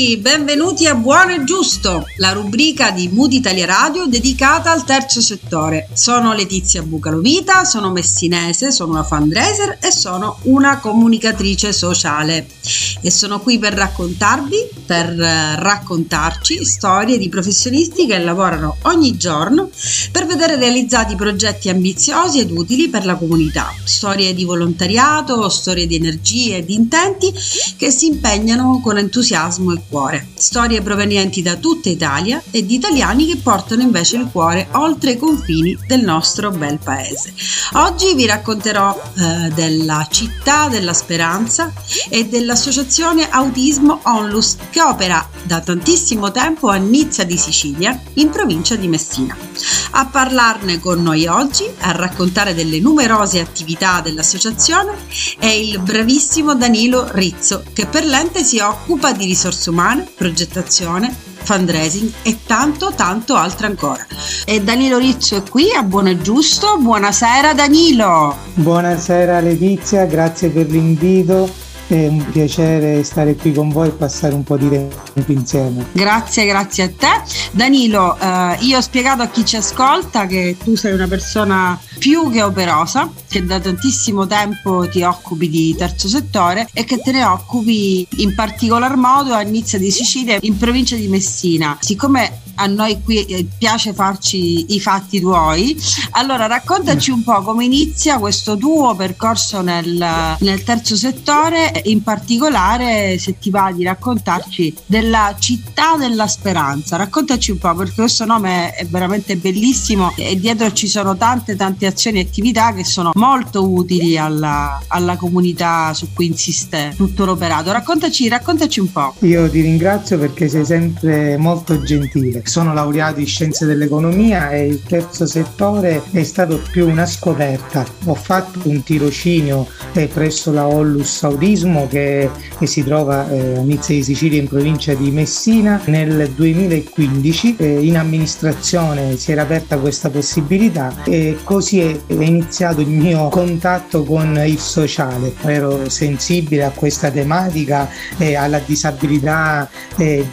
benvenuti a Buono e Giusto, la rubrica di Mood Italia Radio dedicata al terzo settore. Sono Letizia Bucalovita, sono messinese, sono una fundraiser e sono una comunicatrice sociale. E sono qui per raccontarvi, per eh, raccontarci storie di professionisti che lavorano ogni giorno per vedere realizzati progetti ambiziosi ed utili per la comunità. Storie di volontariato, storie di energie di intenti che si impegnano con entusiasmo e cuore. Storie provenienti da tutta Italia e di italiani che portano invece il cuore oltre i confini del nostro bel paese. Oggi vi racconterò eh, della città della speranza e dell'associazione Autismo Onlus che opera da tantissimo tempo a Nizza di Sicilia in provincia di Messina. A parlarne con noi oggi, a raccontare delle numerose attività dell'associazione, è il bravissimo Danilo Rizzo che per l'ente si occupa di risorse umane, progettazione, fundraising e tanto tanto altro ancora. E Danilo Rizzo è qui a Buono e Giusto. Buonasera Danilo. Buonasera Letizia, grazie per l'invito è un piacere stare qui con voi e passare un po' di tempo insieme. Grazie, grazie a te. Danilo, eh, io ho spiegato a chi ci ascolta che tu sei una persona più che operosa, che da tantissimo tempo ti occupi di terzo settore e che te ne occupi in particolar modo a Nizza di Sicilia, in provincia di Messina. Siccome a noi qui eh, piace farci i fatti tuoi. Allora, raccontaci un po' come inizia questo tuo percorso nel, nel terzo settore, in particolare se ti va di raccontarci della città della speranza. Raccontaci un po' perché questo nome è veramente bellissimo e dietro ci sono tante tante azioni e attività che sono molto utili alla, alla comunità su cui insiste tutto l'operato. Raccontaci, raccontaci un po'. Io ti ringrazio perché sei sempre molto gentile sono laureato in scienze dell'economia e il terzo settore è stato più una scoperta. Ho fatto un tirocinio eh, presso la Ollus Audismo che, che si trova eh, a Nizza di Sicilia in provincia di Messina. Nel 2015 eh, in amministrazione si era aperta questa possibilità e così è, è iniziato il mio contatto con il sociale. Ero sensibile a questa tematica e alla disabilità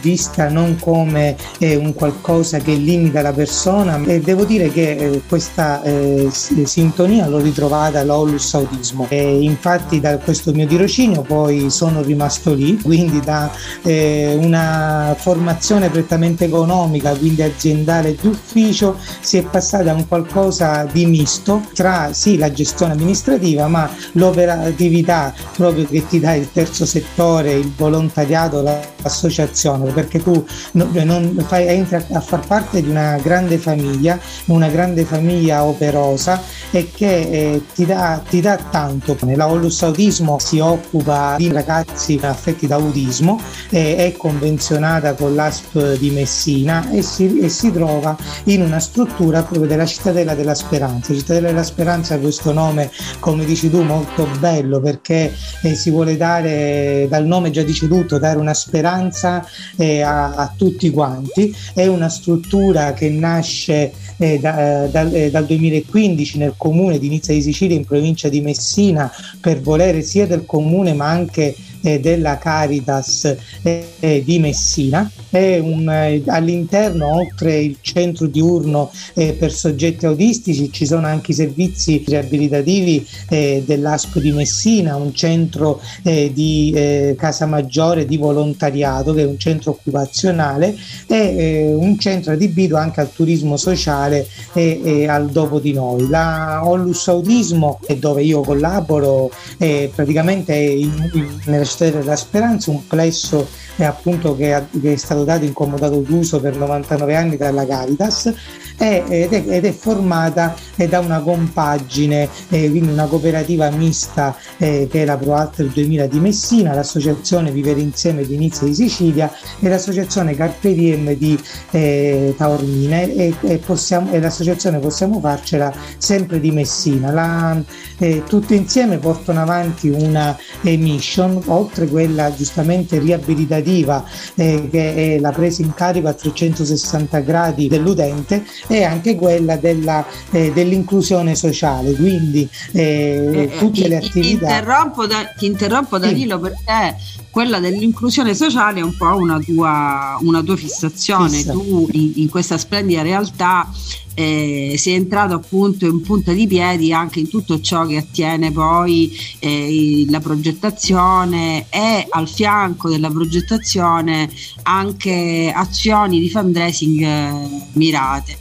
vista non come un qualcosa qualcosa che limita la persona e devo dire che eh, questa eh, sintonia l'ho ritrovata all'Olus Autismo e infatti da questo mio tirocinio poi sono rimasto lì quindi da eh, una formazione prettamente economica quindi aziendale d'ufficio si è passata a un qualcosa di misto tra sì la gestione amministrativa ma l'operatività proprio che ti dà il terzo settore il volontariato l'associazione perché tu non fai, entri a far parte di una grande famiglia, una grande famiglia operosa e che eh, ti, dà, ti, dà, tanto. La Onlus Autismo si occupa di ragazzi affetti da autismo, eh, è convenzionata con l'ASP di Messina e si, e si, trova in una struttura proprio della Cittadella della Speranza. Cittadella della Speranza ha questo nome, come dici tu, molto bello perché eh, si vuole dare, dal nome già dice tutto, dare una speranza eh, a, a tutti quanti. È una struttura che nasce eh, da, eh, dal, eh, dal 2015 nel comune di Nizza di Sicilia in provincia di Messina per volere sia del comune ma anche della Caritas eh, di Messina. Un, eh, all'interno, oltre il centro diurno eh, per soggetti autistici, ci sono anche i servizi riabilitativi eh, dell'ASP di Messina, un centro eh, di casa maggiore di volontariato che è un centro occupazionale e un centro adibito anche al turismo sociale e, al dopo di noi. La Onlus Autismo, dove io collaboro, praticamente in, in, nella città della Speranza, un plesso eh, appunto che, che, è stato dato in comodato d'uso per 99 anni dalla Caritas è, ed, è, ed, è, formata eh, da una compagine, eh, quindi una cooperativa mista eh, che è la ProAlter 2000 di Messina, l'associazione Vivere Insieme di Inizio di Sicilia e l'associazione Carpe Diem di eh, Taormine e, e, possiamo, e, l'associazione Possiamo Farcela sempre di Messina. La, eh, tutte insieme portano avanti una mission, oltre quella giustamente riabilitativa eh, che è la presa in carico a 360 gradi dell'utente e anche quella della, eh, dell'inclusione sociale, quindi eh, eh, eh tutte le attività. Ti interrompo, da, ti interrompo Danilo sì. perché quella dell'inclusione sociale è un po' una tua, una tua fissazione. Fissa. Tu in, in, questa splendida realtà eh, sei entrato appunto in punta di piedi anche in tutto ciò che attiene poi eh, la progettazione e al fianco della progettazione anche azioni di fundraising eh, mirate.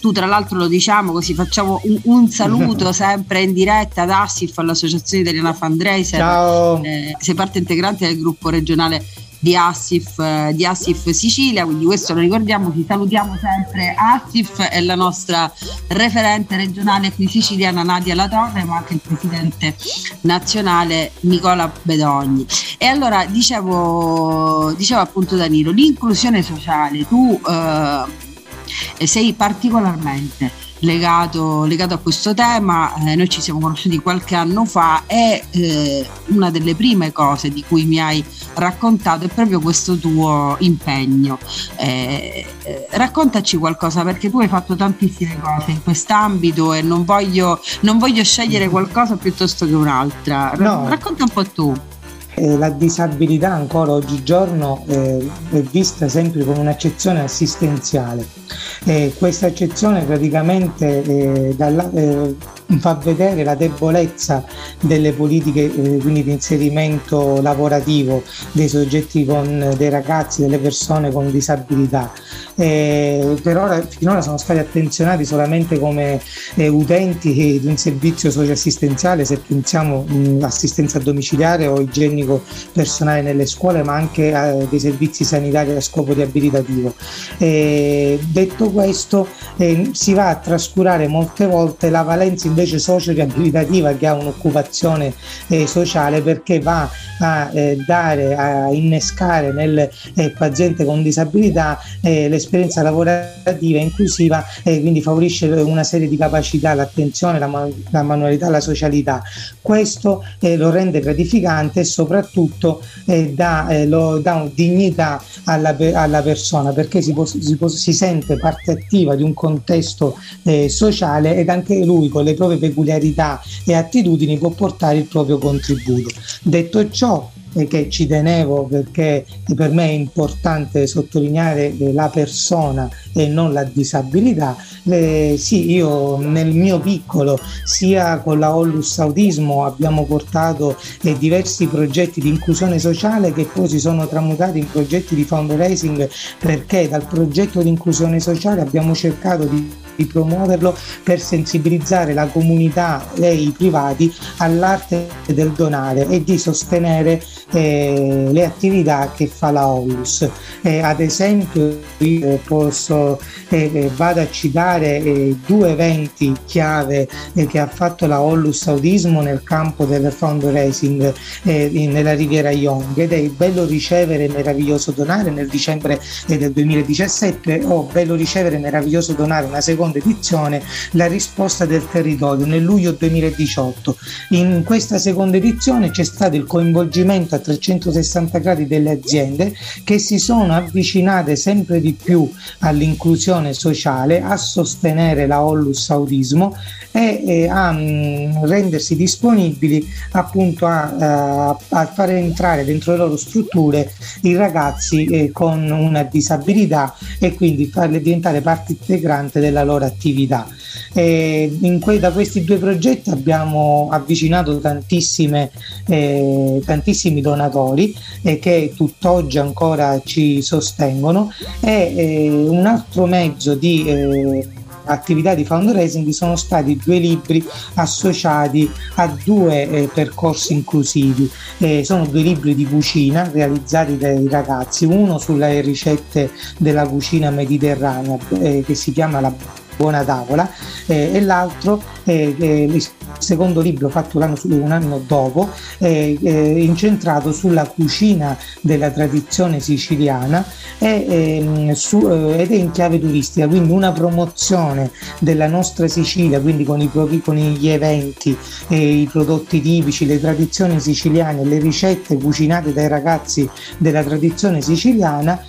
tu tra l'altro lo diciamo così facciamo un, un saluto sempre in diretta ad Assif, all'Associazione Italiana Fundraiser. Ciao. Eh, sei parte integrante del gruppo regionale di Assif, eh, di Assif Sicilia, quindi questo lo ricordiamo, ci salutiamo sempre. Assif è la nostra referente regionale qui siciliana Nadia Latorre, ma anche il presidente nazionale Nicola Bedogni. E allora dicevo, dicevo appunto Danilo, l'inclusione sociale, tu eh, sei particolarmente legato, legato a questo tema. Eh, noi ci siamo conosciuti qualche anno fa e eh, una delle prime cose di cui mi hai raccontato è proprio questo tuo impegno. Eh, eh raccontaci qualcosa perché tu hai fatto tantissime cose in quest'ambito e non voglio, non voglio scegliere qualcosa piuttosto che un'altra. No. Racconta un po' tu. Eh, la disabilità ancora oggigiorno eh, è vista sempre con un'accezione assistenziale. Eh, questa accezione praticamente eh, dalla, eh, fa vedere la debolezza delle politiche eh, quindi di inserimento lavorativo dei soggetti con dei ragazzi, delle persone con disabilità. per ora, finora sono stati attenzionati solamente come utenti di un servizio socioassistenziale se pensiamo all'assistenza domiciliare o igienico personale nelle scuole, ma anche eh, dei servizi sanitari a scopo riabilitativo. E detto questo, eh, si va a trascurare molte volte la valenza invece socio-riabilitativa che ha un'occupazione eh, sociale perché va a eh, dare, a innescare nel eh, paziente con disabilità eh, l'esperienza lavorativa inclusiva e quindi favorisce una serie di capacità, l'attenzione, la, man- la manualità, la socialità. Questo lo rende gratificante e soprattutto eh, dà, eh, lo, dà dignità alla, alla, persona perché si, può, si, può, si, sente parte attiva di un contesto eh, sociale ed anche lui con le proprie peculiarità e attitudini può portare il proprio contributo. Detto ciò, che ci tenevo perché per me è importante sottolineare la persona e non la disabilità. Eh, sì, io nel mio piccolo, sia con la Ollus Autismo, abbiamo portato eh, diversi progetti di inclusione sociale che poi si sono tramutati in progetti di fundraising perché dal progetto di inclusione sociale abbiamo cercato di di promuoverlo per sensibilizzare la comunità e i privati all'arte del donare e di sostenere eh, le attività che fa la OLUS. Eh, ad esempio io posso, eh, eh vado a citare due eventi chiave che ha fatto la OLUS Autismo nel campo del fundraising nella Riviera Young ed è bello ricevere meraviglioso donare nel dicembre del 2017 o bello ricevere meraviglioso donare una seconda edizione la risposta del territorio nel luglio 2018 in questa seconda edizione c'è stato il coinvolgimento a 360 gradi delle aziende che si sono avvicinate sempre di più all'inclusione sociale, a sostenere la Ollus Autismo e, e a mh, mm, rendersi disponibili appunto a, a, a, far entrare dentro le loro strutture i ragazzi eh, con una disabilità e quindi farli diventare parte integrante della loro attività. Que- da questi due progetti abbiamo avvicinato eh, tantissimi donatori eh, che tutt'oggi ancora ci sostengono e eh, un altro mezzo di eh, attività di fundraising sono stati due libri associati a due eh, percorsi inclusivi. Eh, sono due libri di cucina realizzati dai ragazzi, uno sulle ricette della cucina mediterranea eh, che si chiama La buona tavola eh, e l'altro eh, il secondo libro fatto un anno, dopo eh, incentrato sulla cucina della tradizione siciliana e, ehm, su, eh, ed è in chiave turistica quindi una promozione della nostra Sicilia quindi con, i, con gli eventi i prodotti tipici le tradizioni siciliane le ricette cucinate dai ragazzi della tradizione siciliana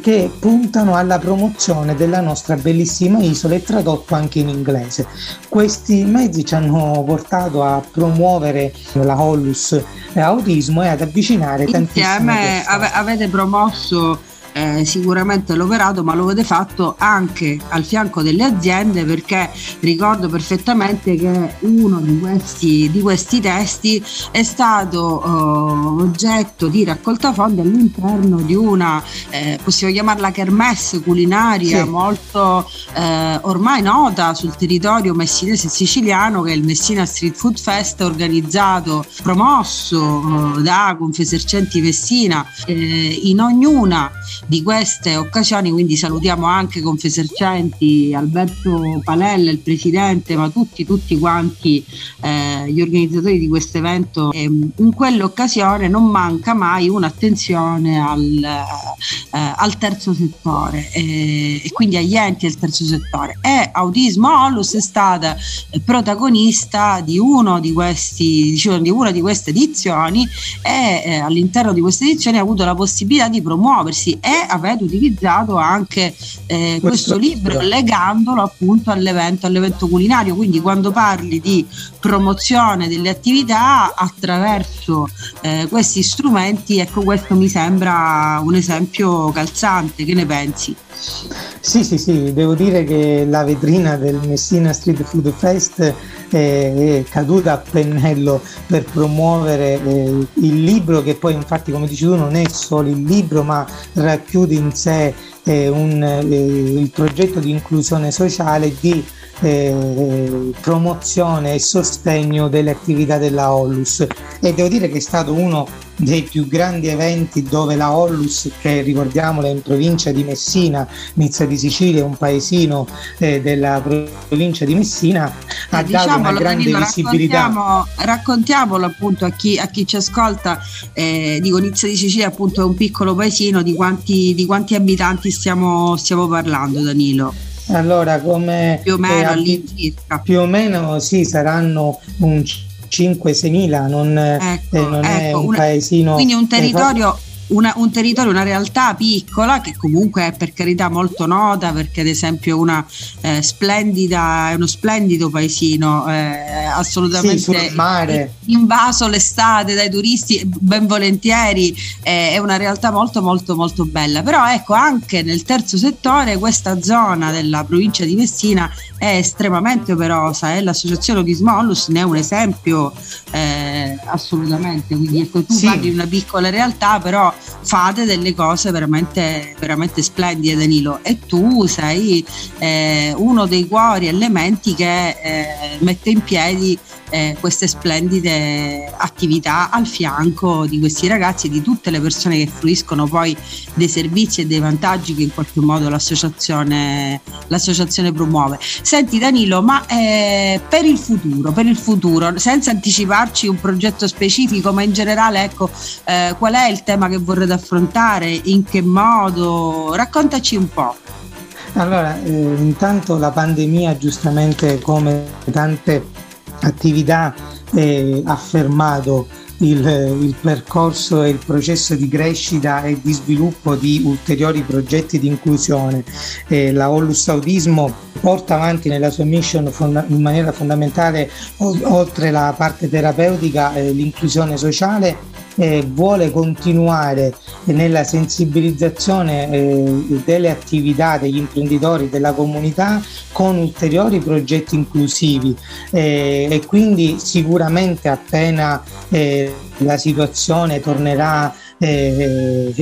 che puntano alla promozione della nostra bellissima isola e tradotto anche in inglese. Questi mezzi ci hanno portato a promuovere la Hollus Autismo e ad avvicinare tantissime Insieme ave- avete promosso eh, sicuramente l'operato, ma lo avete fatto anche al fianco delle aziende perché ricordo perfettamente che uno di questi, di questi testi è stato eh, oggetto di raccolta fondi all'interno di una, eh, possiamo chiamarla kermesse culinaria sì. molto eh, ormai nota sul territorio messinese e siciliano che è il Messina Street Food Fest organizzato, promosso eh, da Confesercenti Messina eh, in ognuna di queste occasioni, quindi salutiamo anche Confesercenti, Alberto Palella, il presidente, ma tutti, tutti quanti eh, gli organizzatori di questo evento. E in quell'occasione non manca mai un'attenzione al, eh, al terzo settore eh, e quindi agli enti del terzo settore. E Autismo Onlus è stata protagonista di, di, questi, diciamo, di una di queste edizioni e eh, all'interno di queste edizioni ha avuto la possibilità di promuoversi e avete utilizzato anche eh, questo, libro legandolo appunto all'evento, all'evento culinario. Quindi quando parli di promozione delle attività attraverso eh, questi strumenti, ecco questo mi sembra un esempio calzante. Che ne pensi? Sì, sì, sì, devo dire che la vetrina del Messina Street Food Fest è, è caduta a pennello per promuovere eh, il libro che poi infatti come dici tu non è solo il libro ma racchiude in sé eh, un, eh, il progetto di inclusione sociale di eh, promozione e sostegno delle attività della Ollus. E devo dire che è stato uno dei più grandi eventi dove la Ollus, che ricordiamola in provincia di Messina, Nizza di Sicilia, un paesino eh, della provincia di Messina, ha eh, dato una grande Danilo, visibilità. Raccontiamo, raccontiamolo appunto a chi, a chi ci ascolta, eh, dico Nizza di Sicilia appunto è un piccolo paesino, di quanti, di quanti abitanti stiamo, stiamo parlando Danilo? Allora, come più o meno, eh, più o meno sì, saranno un 5-6 mila, non, ecco, eh, non ecco, è un una, paesino. Quindi un territorio una, un territorio, una realtà piccola che comunque è per carità molto nota perché ad esempio una eh, splendida, è uno splendido paesino eh, assolutamente sì, mare. invaso l'estate dai turisti ben volentieri eh, è una realtà molto molto molto bella però ecco anche nel terzo settore questa zona della provincia di Messina è estremamente operosa e l'associazione Otismollus ne è un esempio eh, assolutamente quindi ecco tu sì. parli di una piccola realtà però fate delle cose veramente, veramente splendide Danilo e tu sei eh, uno dei cuori elementi che eh, mette in piedi eh, queste splendide attività al fianco di questi ragazzi e di tutte le persone che fruiscono poi dei servizi e dei vantaggi che in qualche modo l'associazione, l'associazione promuove. Senti Danilo, ma eh, per il futuro, per il futuro, senza anticiparci un progetto specifico, ma in generale, ecco, eh, qual è il tema che vorrete affrontare? In che modo? Raccontaci un po'. Allora, eh, intanto la pandemia, giustamente come tante attività eh, ha fermato il, il, percorso e il processo di crescita e di sviluppo di ulteriori progetti di inclusione. Eh, la Hollus Autismo porta avanti nella sua mission fonda- in maniera fondamentale, o- oltre la parte terapeutica, eh, l'inclusione sociale eh, vuole continuare nella sensibilizzazione eh, delle attività degli imprenditori della comunità con ulteriori progetti inclusivi. Eh, e quindi sicuramente appena eh, la situazione tornerà eh,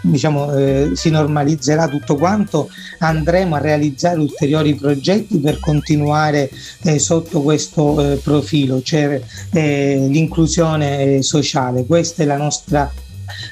diciamo, eh, si normalizzerà tutto quanto, andremo a realizzare ulteriori progetti per continuare eh, sotto questo eh, profilo, cioè eh, l'inclusione sociale. Questa è la nostra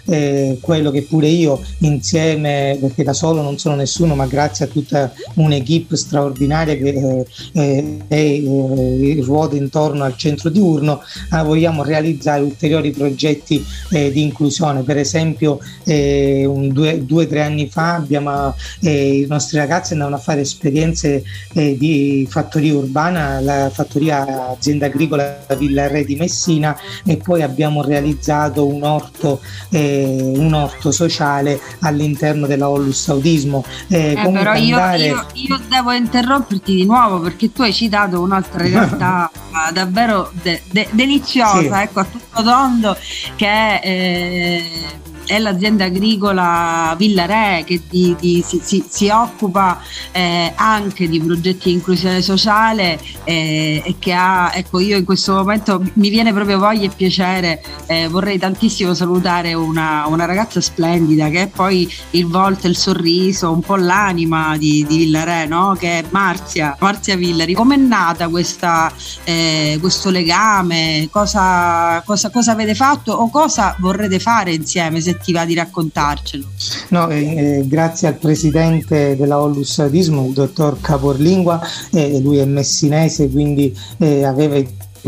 eh, quello che pure io insieme, perché da solo non sono nessuno, ma grazie a tutta un'equipe straordinaria che eh, eh, eh ruota intorno al centro diurno, eh, vogliamo realizzare ulteriori progetti eh, di inclusione. Per esempio, un, due o tre anni fa abbiamo, i nostri ragazzi andavano a fare esperienze di fattoria urbana, la fattoria azienda agricola Villa Re di Messina e poi abbiamo realizzato un orto eh, un orto sociale all'interno della Ollus Autismo. Eh, eh, però io, andare... io, io, devo interromperti di nuovo perché tu hai citato un'altra realtà davvero de- de- deliziosa, sì. ecco, a tutto tondo, che è eh, è l'azienda agricola Villare che di, di, si, si, si, occupa eh, anche di progetti di inclusione sociale eh, e che ha, ecco io in questo momento mi viene proprio voglia e piacere, eh, vorrei tantissimo salutare una, una, ragazza splendida che è poi il volto, il sorriso, un po' l'anima di, di Villare, no? che è Marzia, Marzia Villari. Com'è nata questa, eh, questo legame? Cosa, cosa, cosa avete fatto o cosa vorrete fare insieme? Se ti va di raccontarcelo. No, eh, eh, grazie al presidente della Ollus Adismo, il dottor Caporlingua, eh, lui è messinese, quindi eh, aveva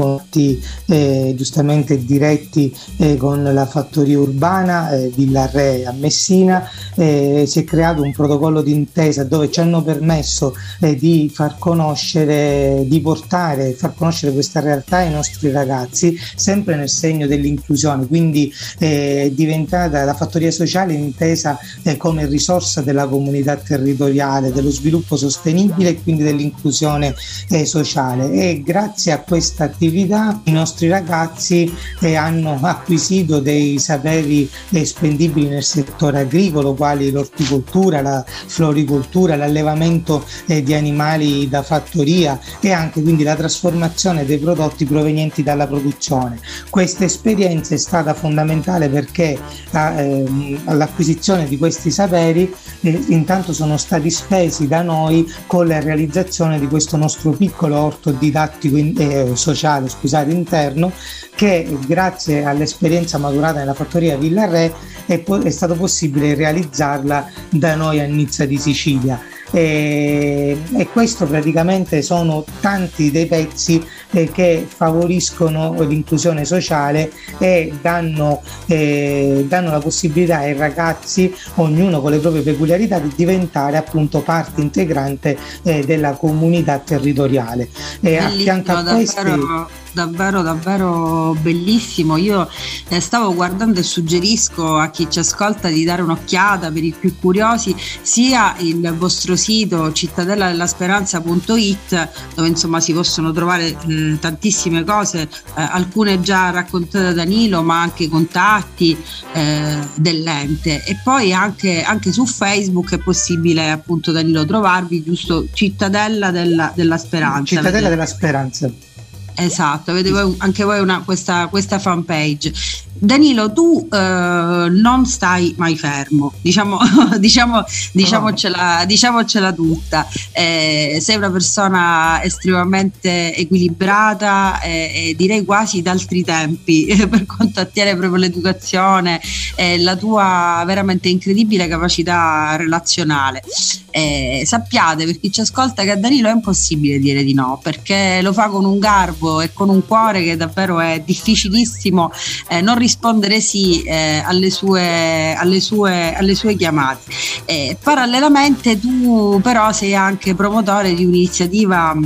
conti eh, giustamente diretti eh, con la fattoria urbana eh, Villa Re a Messina eh, si è creato un protocollo d'intesa dove ci hanno permesso eh, di far conoscere di portare far conoscere questa realtà ai nostri ragazzi sempre nel segno dell'inclusione. Quindi eh, è diventata la fattoria sociale intesa come risorsa della comunità territoriale dello sviluppo sostenibile e quindi dell'inclusione sociale. E grazie a questa attività i nostri ragazzi eh, hanno acquisito dei saperi spendibili nel settore agricolo, quali l'orticoltura, la floricoltura, l'allevamento eh, di animali da fattoria e anche quindi la trasformazione dei prodotti provenienti dalla produzione. Questa esperienza è stata fondamentale perché ehm, all'acquisizione di questi saperi eh, intanto sono stati spesi da noi con la realizzazione di questo nostro piccolo orto didattico eh, sociale sociale scusate, interno che grazie all'esperienza maturata nella fattoria Villa Re è, po- è stato possibile realizzarla da noi a Nizza di Sicilia. E, e, questo praticamente sono tanti dei pezzi eh, che favoriscono l'inclusione sociale e danno, eh, danno, la possibilità ai ragazzi, ognuno con le proprie peculiarità, di diventare appunto parte integrante eh, della comunità territoriale. E a fianco a questi davvero davvero bellissimo. Io eh, stavo guardando e suggerisco a chi ci ascolta di dare un'occhiata per i più curiosi sia il vostro sito cittadella della speranza.it dove insomma si possono trovare eh, tantissime cose eh, alcune già raccontate da Danilo ma anche contatti eh, dell'ente. E poi anche, anche, su Facebook è possibile appunto Danilo trovarvi giusto? Cittadella della, della speranza cittadella della speranza Esatto, avete voi, anche voi una, questa, questa fanpage. Danilo, tu eh, non stai mai fermo, diciamo, diciamo, diciamocela, diciamocela, tutta. Eh, sei una persona estremamente equilibrata e eh, direi quasi d'altri tempi per quanto attiene proprio l'educazione e la tua veramente incredibile capacità relazionale. Eh, sappiate per chi ci ascolta che a Danilo è impossibile dire di no perché lo fa con un garbo e con un cuore che davvero è difficilissimo eh, non rispondere sì eh, alle, sue, alle, sue, alle, sue, chiamate. Eh, parallelamente tu però sei anche promotore di un'iniziativa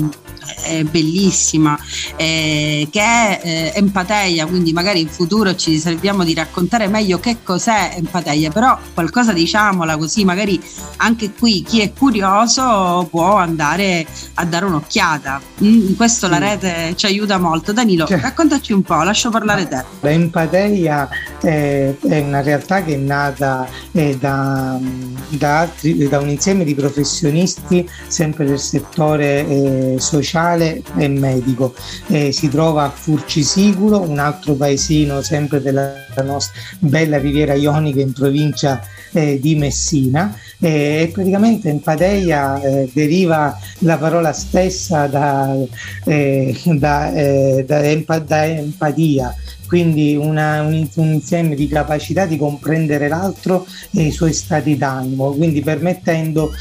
eh, bellissima eh, che è eh, empateia, quindi magari in futuro ci serviamo di raccontare meglio che cos'è empateia, però qualcosa diciamola così magari anche qui chi è curioso può andare a dare un'occhiata. Mm, in questo sì. la rete ci aiuta molto. Danilo, cioè, raccontaci un po', lascio parlare te. L'empateia è, è una realtà che è nata eh, da, da, altri, da un insieme di professionisti sempre del settore eh, sociale sociale e medico. Eh, si trova a Furcisicolo, un altro paesino sempre della nostra bella Riviera Ionica in provincia eh, di Messina. E praticamente Empateia eh, deriva la parola stessa da, eh, da, eh, da, empa, da empatia. Quindi una, un, un, insieme di capacità di comprendere l'altro e i suoi stati d'animo, quindi permettendo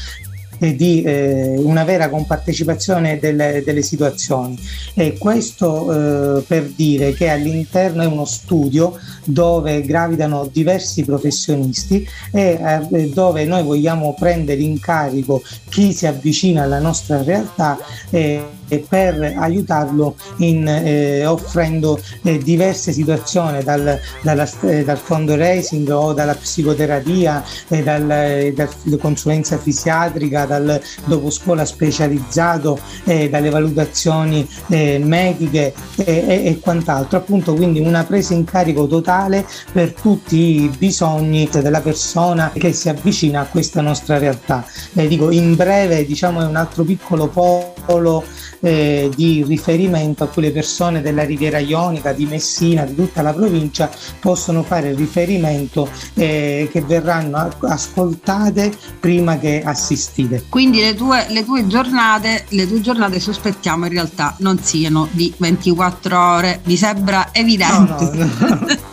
e di eh, una vera compartecipazione delle, delle situazioni. E questo eh, per dire che all'interno è uno studio dove gravitano diversi professionisti e eh, dove noi vogliamo prendere in carico chi si avvicina alla nostra realtà per aiutarlo in, eh, offrendo eh, diverse situazioni dal, dalla, eh, dal fundraising o dalla psicoterapia, eh, dal, eh, dalla consulenza fisiatrica, dal dopo scuola specializzato, dalle valutazioni mediche e quant'altro, appunto quindi una presa in carico totale per tutti i bisogni della persona che si avvicina a questa nostra realtà. dico in breve diciamo è un altro piccolo polo eh, di riferimento a cui le persone della Riviera Ionica, di Messina, di tutta la provincia possono fare riferimento eh, che verranno ascoltate prima che assistite. Quindi le tue, le tue giornate, le tue giornate sospettiamo in realtà non siano di 24 ore, mi sembra evidente. No, no, no.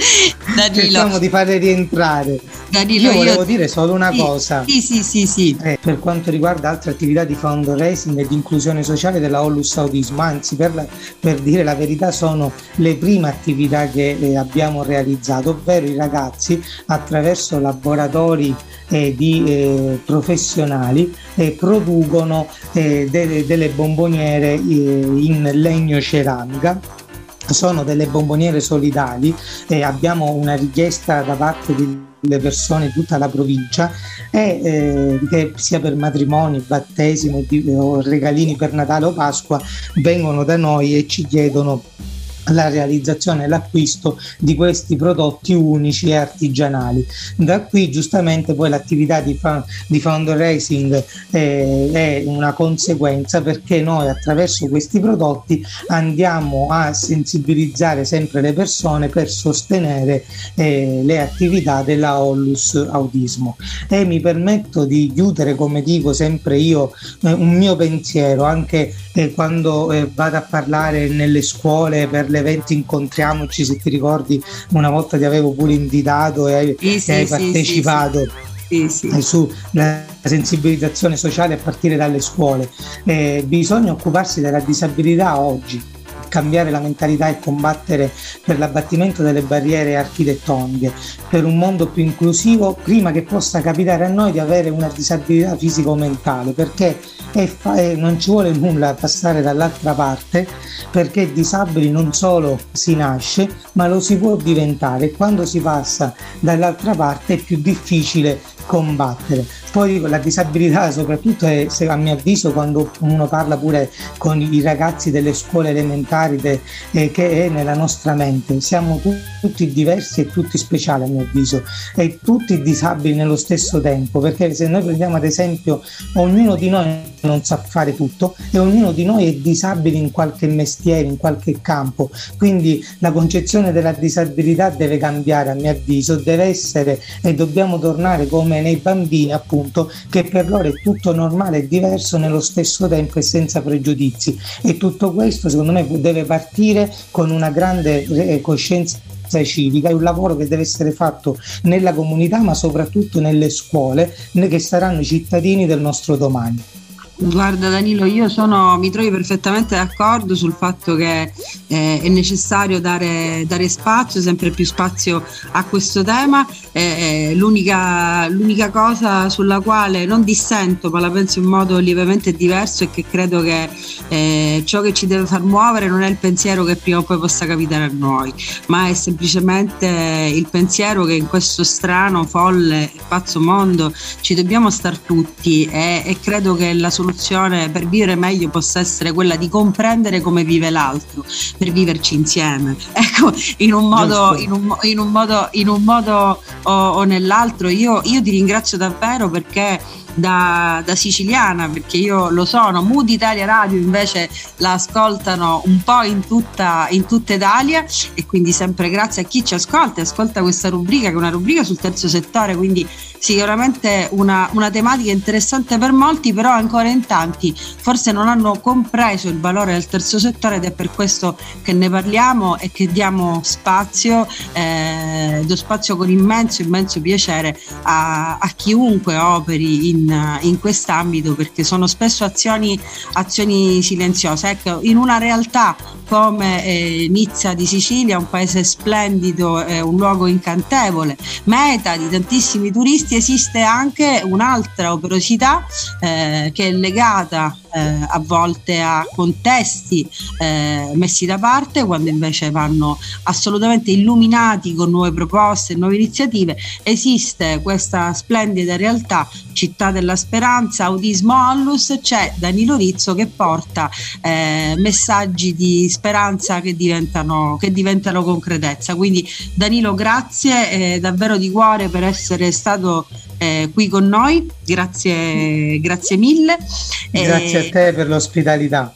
Danilo. Cerchiamo di farle rientrare. Danilo, io volevo io... dire solo una sì, cosa. Sì, sì, sì, sì. Eh, per quanto riguarda altre attività di fundraising e di inclusione sociale della Onlus Autismo, anzi per, la, per, dire la verità sono le prime attività che eh, abbiamo realizzato, ovvero i ragazzi attraverso laboratori eh, di eh, professionali eh, producono eh, delle, delle bomboniere in legno ceramica sono delle bomboniere solidali e abbiamo una richiesta da parte delle persone di tutta la provincia e eh, che sia per matrimoni, battesimo o regalini per Natale o Pasqua vengono da noi e ci chiedono la realizzazione e l'acquisto di questi prodotti unici e artigianali. Da qui giustamente poi l'attività di, fa- di fundraising eh, è una conseguenza perché noi attraverso questi prodotti andiamo a sensibilizzare sempre le persone per sostenere eh, le attività della Ollus Autismo e mi permetto di chiudere come dico sempre io eh, un mio pensiero anche eh, quando eh, vado a parlare nelle scuole per l'evento incontriamoci, se ti ricordi una volta ti avevo pure invitato e hai, sì, sì, hai partecipato. Sì, sì. Sulla sensibilizzazione sociale a partire dalle scuole. Eh, bisogna occuparsi della disabilità oggi, cambiare la mentalità e combattere per l'abbattimento delle barriere architettoniche, per un mondo più inclusivo, prima che possa capitare a noi di avere una disabilità fisico-mentale, perché è fa- è, non ci vuole nulla passare dall'altra parte, perché disabili non solo si nasce, ma lo si può diventare. Quando si passa dall'altra parte è più difficile combattere. Poi la disabilità soprattutto è, a mio avviso, quando uno parla pure con i ragazzi delle scuole elementari de, eh, che è nella nostra mente. Siamo tu, tutti diversi e tutti speciali a mio avviso e tutti disabili nello stesso tempo, perché se noi prendiamo ad esempio ognuno di noi non sa fare tutto e ognuno di noi è disabile in qualche mestiere, in qualche campo. Quindi la concezione della disabilità deve cambiare a mio avviso, deve essere e dobbiamo tornare come nei bambini appunto che per loro è tutto normale e diverso nello stesso tempo e senza pregiudizi e tutto questo secondo me deve partire con una grande eh, coscienza civica, è un lavoro che deve essere fatto nella comunità ma soprattutto nelle scuole che saranno i cittadini del nostro domani. Guarda Danilo, io sono, mi trovi perfettamente d'accordo sul fatto che eh, è necessario dare, dare, spazio, sempre più spazio a questo tema. Eh, l'unica, l'unica, cosa sulla quale non dissento, ma la penso in modo lievemente diverso, è che credo che eh, ciò che ci deve far muovere non è il pensiero che prima o poi possa capitare a noi, ma è semplicemente il pensiero che in questo strano, folle e pazzo mondo ci dobbiamo star tutti e, e credo che la soluzione per vivere meglio possa essere quella di comprendere come vive l'altro, per viverci insieme. Ecco, in un modo, in un, in un modo, in un modo o, o nell'altro. Io, io ti ringrazio davvero perché da, da, siciliana perché io lo sono, Mood Italia Radio invece la ascoltano un po' in tutta, in tutta Italia e quindi sempre grazie a chi ci ascolta e ascolta questa rubrica che è una rubrica sul terzo settore, quindi sicuramente una, una tematica interessante per molti, però ancora in tanti forse non hanno compreso il valore del terzo settore ed è per questo che ne parliamo e che diamo spazio, eh, do spazio con immenso, immenso piacere a, a chiunque operi in, in quest'ambito perché sono spesso azioni, azioni silenziose. Ecco, in una realtà come eh, Nizza di Sicilia, un paese splendido, eh, un luogo incantevole, meta di tantissimi turisti, esiste anche un'altra operosità eh, che è legata eh, a volte a contesti eh, messi da parte quando invece vanno assolutamente illuminati con nuove proposte, nuove iniziative. Esiste questa splendida realtà, Città della Speranza, Autismo Allus, c'è Danilo Rizzo che porta eh, messaggi di speranza che diventano, che diventano concretezza. Quindi Danilo grazie eh, davvero di cuore per essere stato eh, qui con noi, grazie, grazie mille. Grazie a te per l'ospitalità.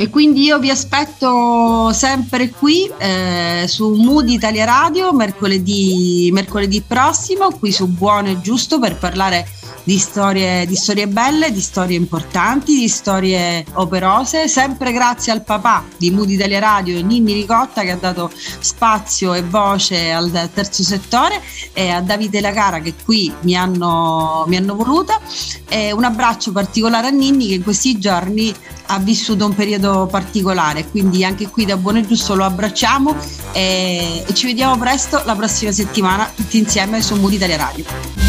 E quindi io vi aspetto sempre qui eh, su Mood Italia Radio mercoledì, mercoledì prossimo, qui su Buono e Giusto per parlare di storie, di storie belle, di storie importanti, di storie operose, sempre grazie al papà di Mood Italia Radio, Ninni Ricotta, che ha dato spazio e voce al terzo settore, e a Davide Lacara che qui mi hanno, mi hanno voluta. E un abbraccio particolare a Ninni che in questi giorni ha vissuto un periodo particolare, quindi anche qui da Buono e Giusto lo abbracciamo e, e ci vediamo presto la prossima settimana tutti insieme su Mood Italia Radio.